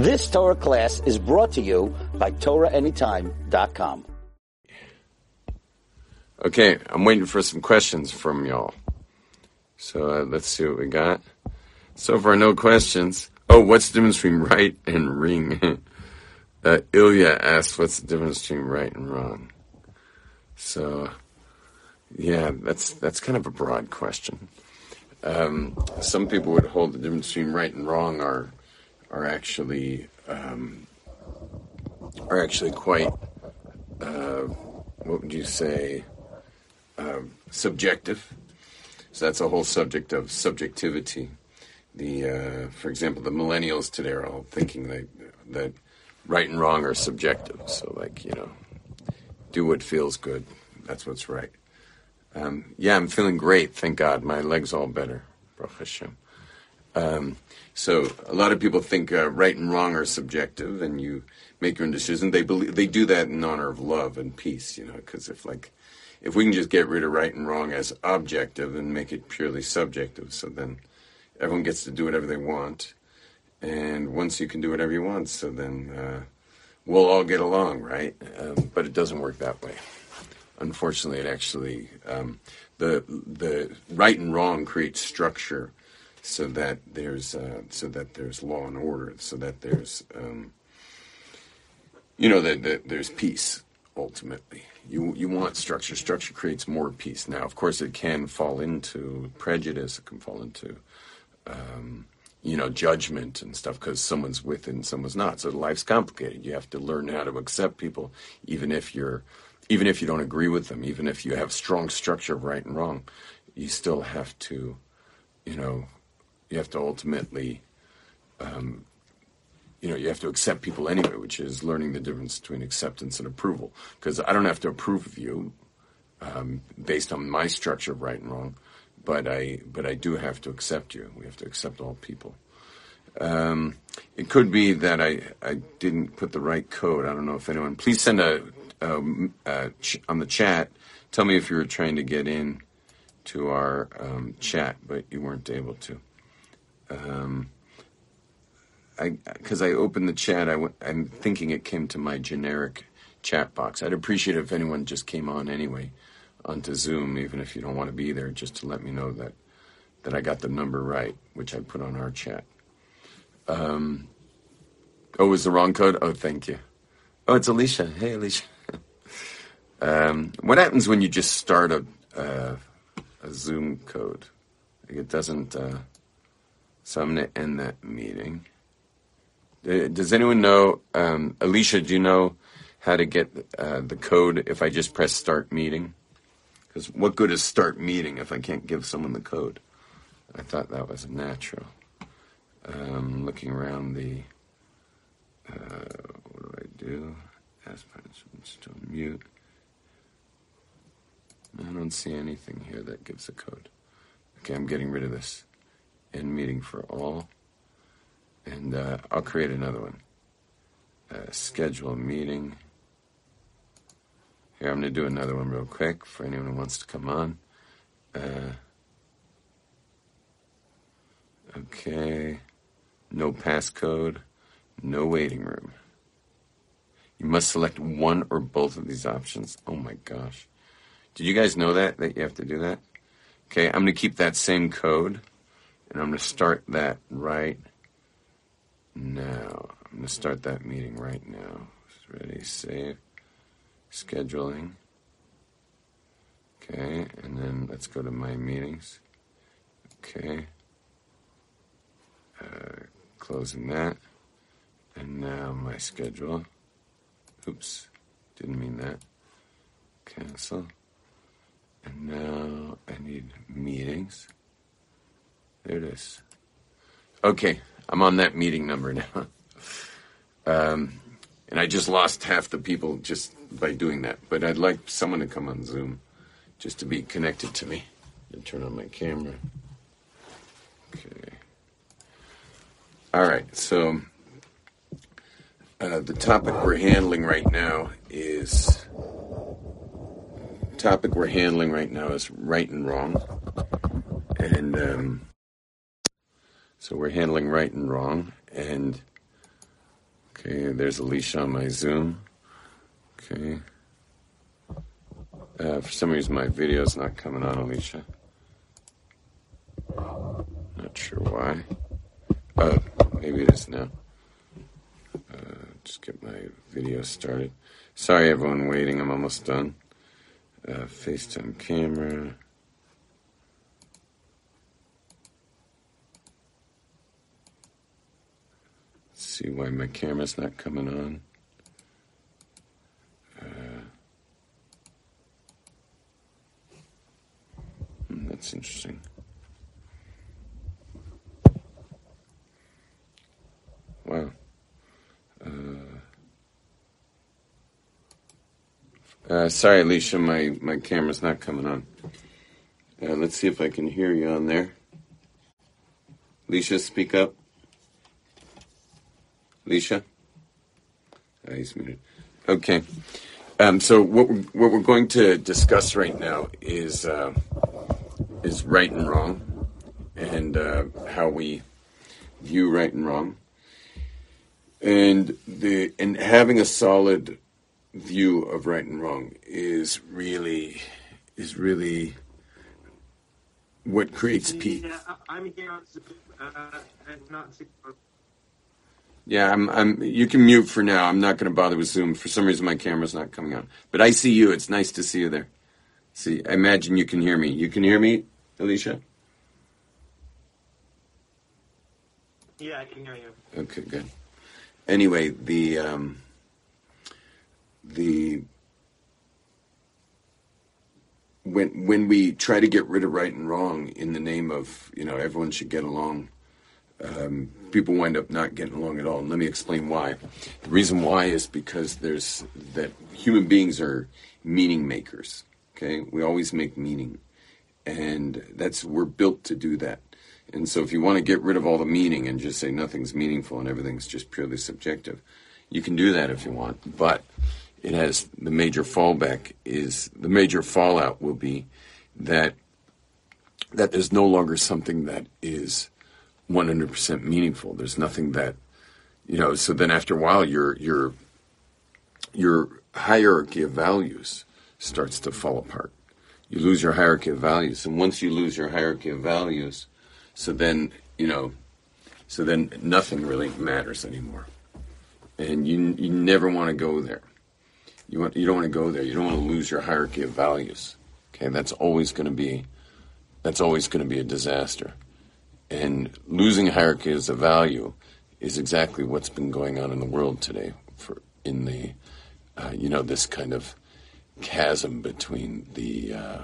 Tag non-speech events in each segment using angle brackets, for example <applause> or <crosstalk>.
This Torah class is brought to you by TorahAnytime.com. Okay, I'm waiting for some questions from y'all. So uh, let's see what we got. So far, no questions. Oh, what's the difference between right and ring? <laughs> uh, Ilya asked, what's the difference between right and wrong? So, yeah, that's that's kind of a broad question. Um, some people would hold the difference between right and wrong are are actually um, are actually quite uh, what would you say uh, subjective. So that's a whole subject of subjectivity. The uh, for example, the millennials today are all thinking that that right and wrong are subjective. So like you know, do what feels good. That's what's right. Um, yeah, I'm feeling great. Thank God, my legs all better. Baruch Hashem. Um, so a lot of people think uh, right and wrong are subjective, and you make your own decision. They believe they do that in honor of love and peace, you know. Because if like if we can just get rid of right and wrong as objective and make it purely subjective, so then everyone gets to do whatever they want, and once you can do whatever you want, so then uh, we'll all get along, right? Um, but it doesn't work that way unfortunately, it actually um, the the right and wrong creates structure, so that there's uh, so that there's law and order, so that there's um, you know that, that there's peace ultimately. You you want structure. Structure creates more peace. Now, of course, it can fall into prejudice. It can fall into um, you know judgment and stuff because someone's with it and someone's not. So life's complicated. You have to learn how to accept people, even if you're even if you don't agree with them, even if you have strong structure of right and wrong, you still have to, you know, you have to ultimately, um, you know, you have to accept people anyway, which is learning the difference between acceptance and approval. Because I don't have to approve of you um, based on my structure of right and wrong, but I, but I do have to accept you. We have to accept all people. Um, it could be that I, I didn't put the right code. I don't know if anyone. Please send a um, uh, ch- on the chat. Tell me if you were trying to get in to our um, chat, but you weren't able to. Um, I because I opened the chat, I w- I'm thinking it came to my generic chat box. I'd appreciate it if anyone just came on anyway onto Zoom, even if you don't want to be there, just to let me know that that I got the number right, which I put on our chat. Um, oh, was the wrong code? Oh, thank you. Oh, it's Alicia. Hey, Alicia. <laughs> Um, what happens when you just start a, uh, a Zoom code? Like it doesn't. Uh, so I'm going to end that meeting. Uh, does anyone know, um, Alicia? Do you know how to get uh, the code if I just press start meeting? Because what good is start meeting if I can't give someone the code? I thought that was natural. Um, looking around the. Uh, what do I do? Ask participants to mute. I don't see anything here that gives a code. Okay, I'm getting rid of this. End meeting for all. And uh, I'll create another one. Uh, schedule meeting. Here, I'm going to do another one real quick for anyone who wants to come on. Uh, okay. No passcode. No waiting room. You must select one or both of these options. Oh my gosh. Did you guys know that, that you have to do that? Okay, I'm going to keep that same code, and I'm going to start that right now. I'm going to start that meeting right now. Ready, save, scheduling. Okay, and then let's go to my meetings. Okay. Uh, closing that. And now my schedule. Oops, didn't mean that. Cancel. And now I need meetings. There it is. Okay, I'm on that meeting number now. <laughs> um, and I just lost half the people just by doing that. But I'd like someone to come on Zoom just to be connected to me. And turn on my camera. Okay. All right, so uh, the topic we're handling right now is topic we're handling right now is right and wrong. And um, so we're handling right and wrong. And Okay, there's Alicia on my Zoom. Okay. Uh, for some reason, my video's not coming on, Alicia. Not sure why. Oh, maybe it is now. Uh, just get my video started. Sorry, everyone waiting. I'm almost done. Uh, FaceTime camera. Let's see why my camera's not coming on. Uh, hmm, that's interesting. Wow. Uh, uh, sorry, Alicia, my, my camera's not coming on. Uh, let's see if I can hear you on there. Alicia, speak up. Alicia? Uh, he's muted. Okay. Um, so what we're, what we're going to discuss right now is uh, is right and wrong, and uh, how we view right and wrong, and the and having a solid view of right and wrong is really is really what creates peace. I'm here uh, and not. Yeah, I'm. I'm. You can mute for now. I'm not going to bother with Zoom. For some reason, my camera's not coming on. But I see you. It's nice to see you there. See, I imagine you can hear me. You can hear me, Alicia. Yeah, I can hear you. Okay, good. Anyway, the um, the when when we try to get rid of right and wrong in the name of you know everyone should get along, um, people wind up not getting along at all. And let me explain why. The reason why is because there's that human beings are meaning makers. Okay, we always make meaning, and that's we're built to do that. And so, if you want to get rid of all the meaning and just say nothing's meaningful and everything's just purely subjective, you can do that if you want. But it has the major fallback is the major fallout will be that that there's no longer something that is 100% meaningful. There's nothing that you know. So then, after a while, your your your hierarchy of values starts to fall apart. You lose your hierarchy of values, and once you lose your hierarchy of values, so then you know, so then nothing really matters anymore, and you you never want to go there. You want you don't want to go there. You don't want to lose your hierarchy of values. Okay, that's always going to be that's always going to be a disaster. And losing hierarchy as a value is exactly what's been going on in the world today. For in the uh, you know this kind of chasm between the. Uh,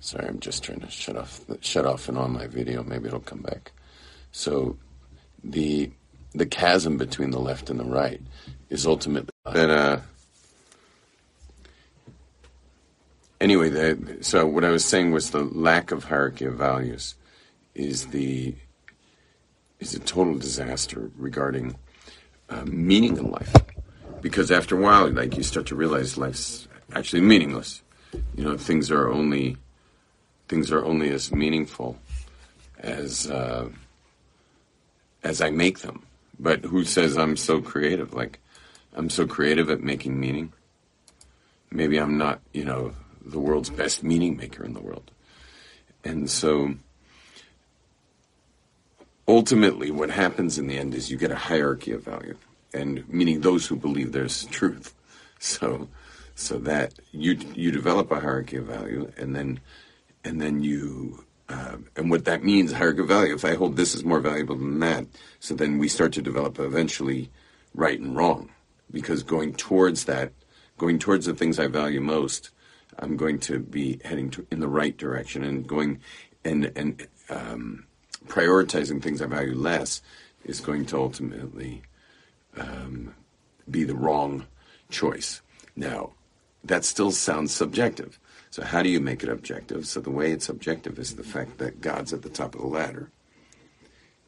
sorry, I'm just trying to shut off shut off and on my video. Maybe it'll come back. So the the chasm between the left and the right is ultimately that. Uh, anyway, the, so what I was saying was the lack of hierarchy of values is the is a total disaster regarding uh, meaning in life. Because after a while, like you start to realize life's actually meaningless. You know, things are only things are only as meaningful as uh, as I make them. But who says I'm so creative? Like I'm so creative at making meaning. Maybe I'm not, you know, the world's best meaning maker in the world. And so ultimately what happens in the end is you get a hierarchy of value and meaning those who believe there's truth. <laughs> So so that you you develop a hierarchy of value and then and then you uh, and what that means hierarchy of value if i hold this is more valuable than that so then we start to develop eventually right and wrong because going towards that going towards the things i value most i'm going to be heading to, in the right direction and going and and um, prioritizing things i value less is going to ultimately um, be the wrong choice now that still sounds subjective so how do you make it objective? So the way it's objective is the fact that God's at the top of the ladder.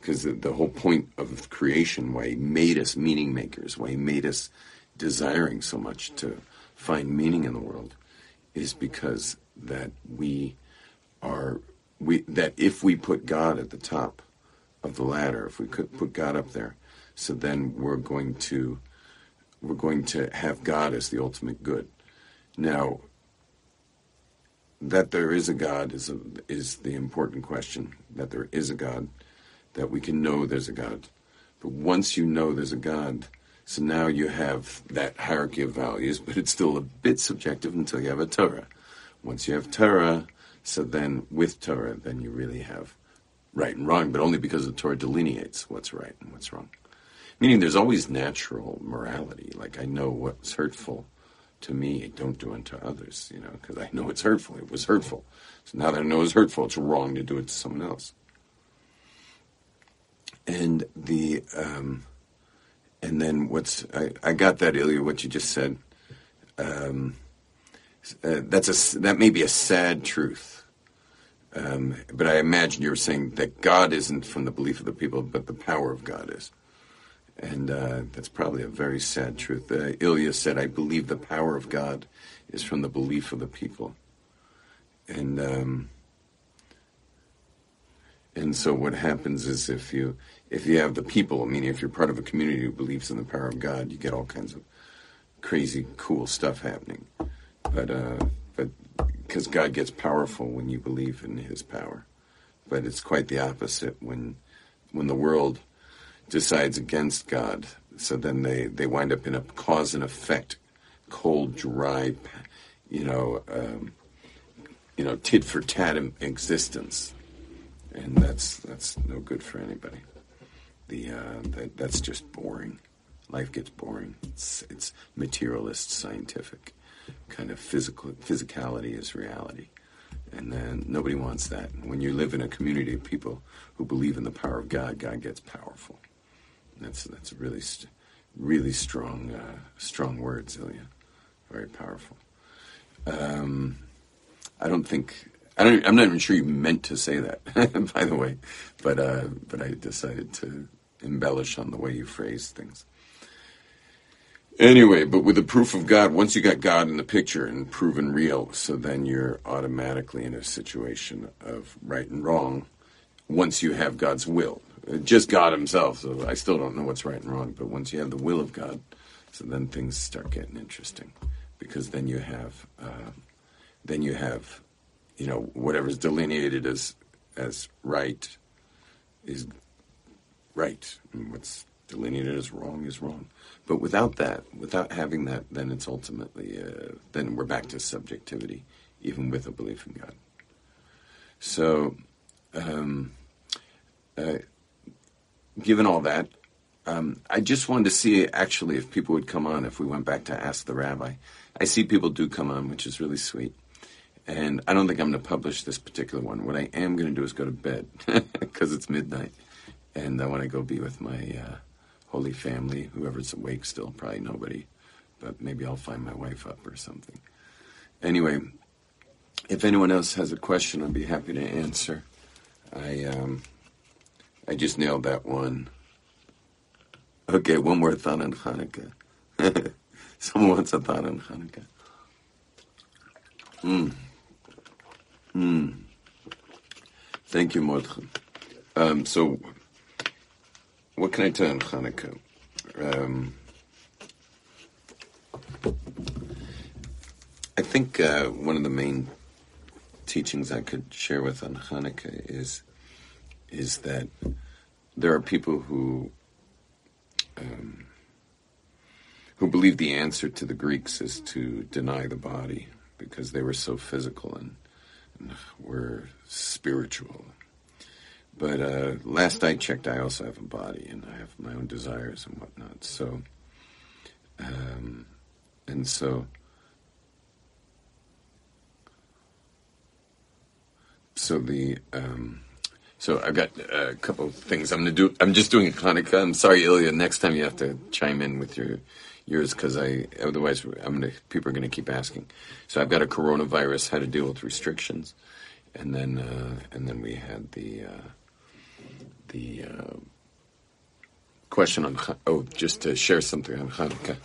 Because the, the whole point of creation, why he made us meaning makers, why he made us desiring so much to find meaning in the world, is because that we are we that if we put God at the top of the ladder, if we could put God up there, So then we're going to we're going to have God as the ultimate good. Now, that there is a God is a, is the important question. That there is a God, that we can know there's a God. But once you know there's a God, so now you have that hierarchy of values, <laughs> but it's still a bit subjective until you have a Torah. Once you have Torah, so then with Torah, then you really have right and wrong, but only because the Torah delineates what's right and what's wrong. Meaning there's always natural morality. Like I know what's hurtful to me, don't do unto others, you know, because I know it's hurtful. It was hurtful. So now that I know it's hurtful, it's wrong to do it to someone else. And the, um, and then what's, I, I got that, Ilya, what you just said. Um, uh, that's a, that may be a sad truth. Um, but I imagine you were saying that God isn't from the belief of the people, but the power of God is. And uh, that's probably a very sad truth. Uh, Ilya said, I believe the power of God is from the belief of the people. And um, and so what happens is if you if you have the people, I meaning if you're part of a community who believes in the power of God, you get all kinds of crazy, cool stuff happening. But uh, but because God gets powerful when you believe in His power, but it's quite the opposite when when the world decides against God. So then they, they wind up in a cause and effect, cold, dry, you know, um, you know, tit for tat existence, and that's that's no good for anybody. The uh, that, that's just boring. Life gets boring. It's, it's materialist, scientific, kind of physical. Physicality is reality, and then nobody wants that. When you live in a community of people who believe in the power of God, God gets powerful. That's that's really really strong uh, strong words, Ilya. Very powerful. Um, I don't think I don't. I'm not even sure you meant to say that, <laughs> by the way, but uh, but I decided to embellish on the way you phrase things. Anyway, but with the proof of God, once you got God in the picture and proven real, so then you're automatically in a situation of right and wrong. Once you have God's will, just God Himself. So I still don't know what's right and wrong. But once you have the will of God, so then things start getting interesting, because then you have, uh, then you have, you know, whatever's delineated as as right is right, and what's delineated as wrong is wrong. But without that, without having that, then it's ultimately uh, then we're back to subjectivity, even with a belief in God. So. Um, uh, given all that, um, I just wanted to see actually if people would come on if we went back to Ask the Rabbi. I see people do come on, which is really sweet. And I don't think I'm going to publish this particular one. What I am going to do is go to bed <laughs> because it's midnight. And I want to go be with my uh, holy family, whoever's awake still, probably nobody. But maybe I'll find my wife up or something. Anyway, if anyone else has a question, I'd be happy to answer. I. Um, I just nailed that one. Okay, one more thought on Hanukkah. <laughs> Someone wants a thought on Hanukkah. Hmm. Hmm. Thank you, Mordechai. Um, so, what can I tell on Hanukkah? Um, I think uh, one of the main teachings I could share with on Hanukkah is is that there are people who um, who believe the answer to the Greeks is to deny the body because they were so physical and, and were spiritual. But uh, last I checked, I also have a body and I have my own desires and whatnot. So, um, and so, so the um, so I've got a couple things I'm gonna do. I'm just doing a Hanukkah. I'm sorry, Ilya. Next time you have to chime in with your yours because I otherwise I'm gonna people are gonna keep asking. So I've got a coronavirus, how to deal with restrictions, and then uh, and then we had the uh, the uh, question on oh just to share something on Hanukkah.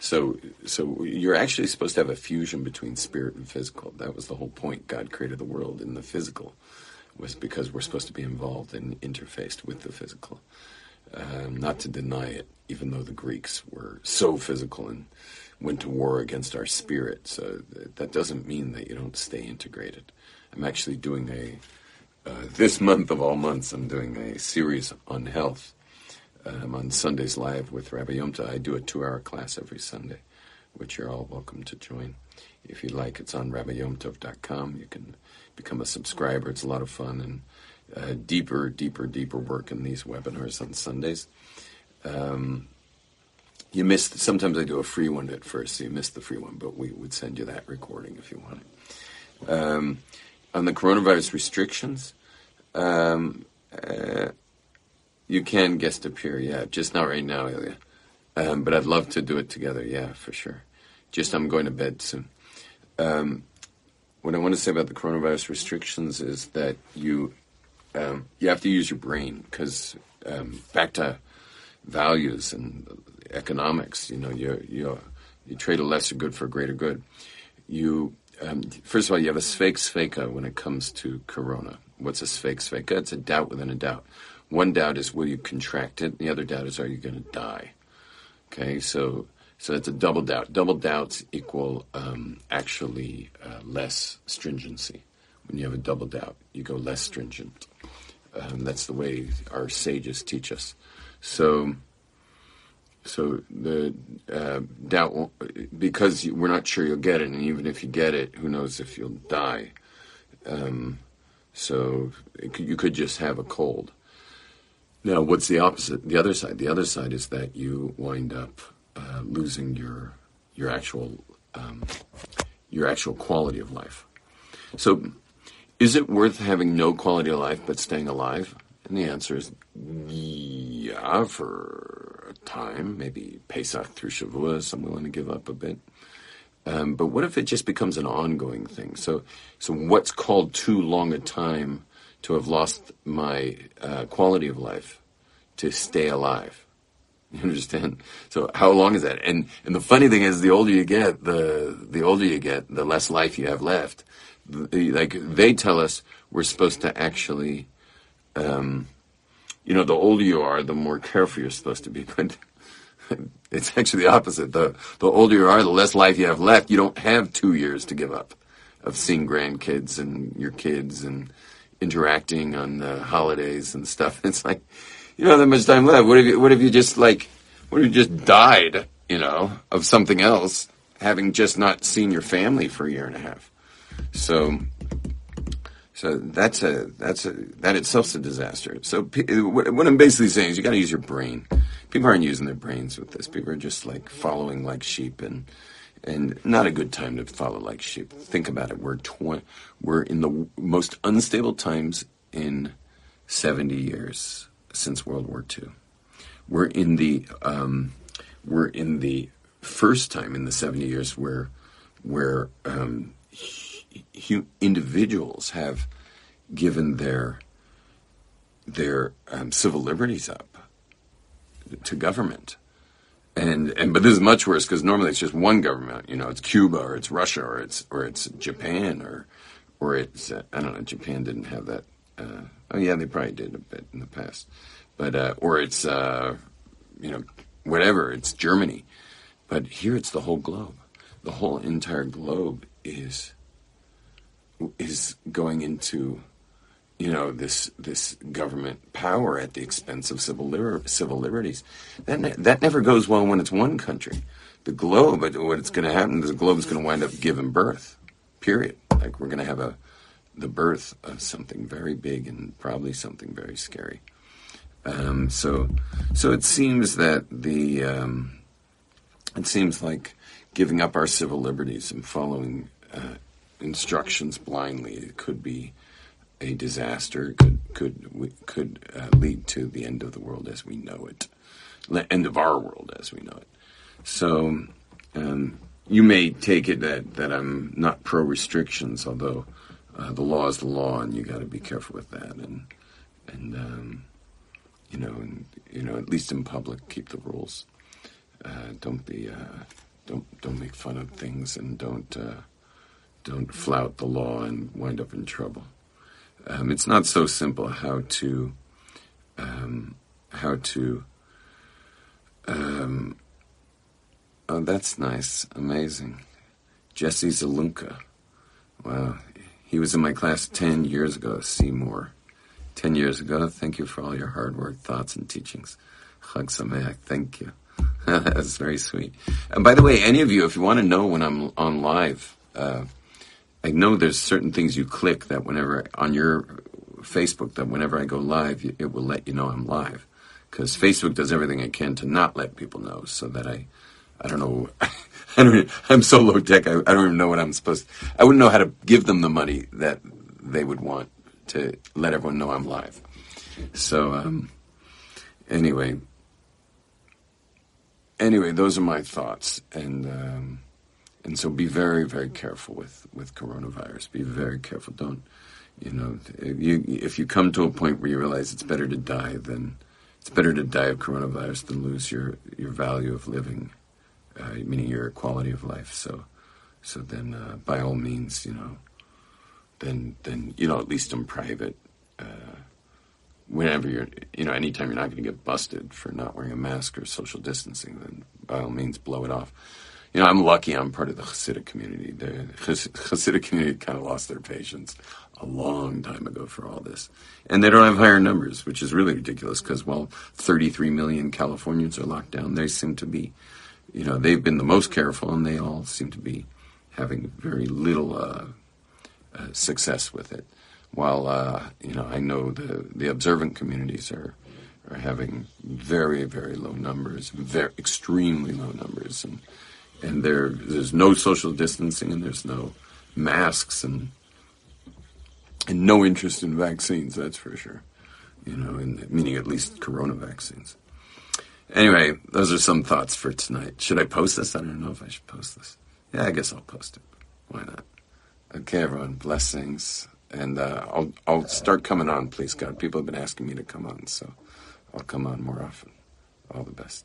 So, so you're actually supposed to have a fusion between spirit and physical. That was the whole point. God created the world in the physical was because we're supposed to be involved and interfaced with the physical. um, not to deny it, even though the Greeks were so physical and went to war against our spirit. So that doesn't mean that you don't stay integrated. I'm actually doing a uh, this month of all months. I'm doing a series on health. Um, on Sundays live with Rabbi Yomtov. I do a two-hour class every Sunday, which you're all welcome to join. If you like, it's on rabbiyomtov.com. You can become a subscriber. It's a lot of fun and uh, deeper, deeper, deeper work in these webinars on Sundays. Um, you missed. Sometimes I do a free one at first, so you missed the free one, but we would send you that recording if you want it. Um, on the coronavirus restrictions, um, uh, you can guest appear, yeah, just not right now, Ilya. Um, but I'd love to do it together, yeah, for sure. Just I'm going to bed soon. Um, what I want to say about the coronavirus restrictions is that you um, you have to use your brain because um, back to values and economics. You know, you you you trade a lesser good for a greater good. You um, first of all, you have a sfeik sfeika when it comes to corona. What's a sfeik sfeika? It's a doubt within a doubt. One doubt is will you contract it? The other doubt is are you going to die? Okay, so so that's a double doubt. Double doubts equal um, actually uh, less stringency. When you have a double doubt, you go less stringent. Um, that's the way our sages teach us. So, so the uh, doubt because we're not sure you'll get it, and even if you get it, who knows if you'll die. Um, so you could just have a cold. Now, what's the opposite? The other side. The other side is that you wind up uh, losing your your actual um, your actual quality of life. So, is it worth having no quality of life but staying alive? And the answer is yeah, for time, maybe Pesach through Shavuos, I'm willing to give up a bit. Um, but what if it just becomes an ongoing thing? So, so what's called too long a time to have lost my uh, quality of life to stay alive? You understand? So how long is that? And and the funny thing is, the older you get, the the older you get, the less life you have left. The, like they tell us, we're supposed to actually, um, you know, the older you are, the more careful you're supposed to be. <laughs> But it's actually the opposite. The the older you are, the less life you have left. You don't have two years to give up of seeing grandkids and your kids and interacting on the holidays and stuff. <laughs> It's like you don't have that much time left. What if you, what if you just like, what if you just died, you know, of something else, having just not seen your family for a year and a half? So, so that's a that's a that itself's a disaster. So what I'm basically saying is you got to use your brain. People aren't using their brains with this. People are just like following like sheep and and not a good time to follow like sheep. Think about it. We're tw- we're in the most unstable times in 70 years since World War II. We're in the um, we're in the first time in the 70 years where where um, individuals have given their their um, civil liberties up to government. And and but this is much worse because normally it's just one government. You know, it's Cuba or it's Russia or it's or it's Japan or or it's uh, I don't know. Japan didn't have that. Uh, oh yeah, they probably did a bit in the past, but uh, or it's uh, you know whatever. It's Germany, but here it's the whole globe. The whole entire globe is is going into you know this this government power at the expense of civil civil liberties. That ne- that never goes well when it's one country. The globe, what it's going to happen is the globe is going to wind up giving birth. Period. Like we're going to have a the birth of something very big and probably something very scary. Um, so so it seems that the um, it seems like giving up our civil liberties and following uh, instructions blindly it could be a disaster could could could uh, lead to the end of the world as we know it, the end of our world as we know it. So um, you may take it that that I'm not pro restrictions, although uh, the law is the law, and you got to be careful with that, and and um, you know, and you know, at least in public, keep the rules. Uh, don't be uh, don't don't make fun of things, and don't uh, don't flout the law and wind up in trouble. Um, it's not so simple how to um, how to. Um, oh, that's nice, amazing. Jesse Zalunka. Wow, he was in my class ten years ago. Seymour, ten years ago. Thank you for all your hard work, thoughts, and teachings. Chag Sameach. Thank you. <laughs> That's very sweet. And by the way, any of you, if you want to know when I'm on live, uh, I know there's certain things you click that whenever on your Facebook that whenever I go live, it will let you know I'm live. Because Facebook does everything it can to not let people know, so that I, I don't know, <laughs> I don't, I'm so low tech. I, I don't even know what I'm supposed. to, I wouldn't know how to give them the money that they would want to let everyone know I'm live. So um, anyway, anyway, those are my thoughts, and um, and so be very very careful with with coronavirus. Be very careful. Don't you know if you if you come to a point where you realize it's better to die than it's better to die of coronavirus than lose your your value of living, uh, meaning your quality of life. So so then uh, by all means, you know, then then you know at least in private. Uh, whenever you're, you know, anytime you're not going to get busted for not wearing a mask or social distancing, then by all means blow it off. You know, I'm lucky I'm part of the Hasidic community. The Hasidic community kind of lost their patience a long time ago for all this. And they don't have higher numbers, which is really ridiculous because while 33 million Californians are locked down, they seem to be, you know, they've been the most careful and they all seem to be having very little uh, uh, success with it while uh, you know I know the the observant communities are are having very very low numbers, very extremely low numbers, and and there there's no social distancing and there's no masks and and no interest in vaccines. That's for sure. You know, in, meaning at least corona vaccines. Anyway, those are some thoughts for tonight. Should I post this? I don't know if I should post this. Yeah, I guess I'll post it. Why not? Okay, everyone. Blessings and uh, I'll I'll start coming on, please God. People have been asking me to come on, so I'll come on more often. All the best.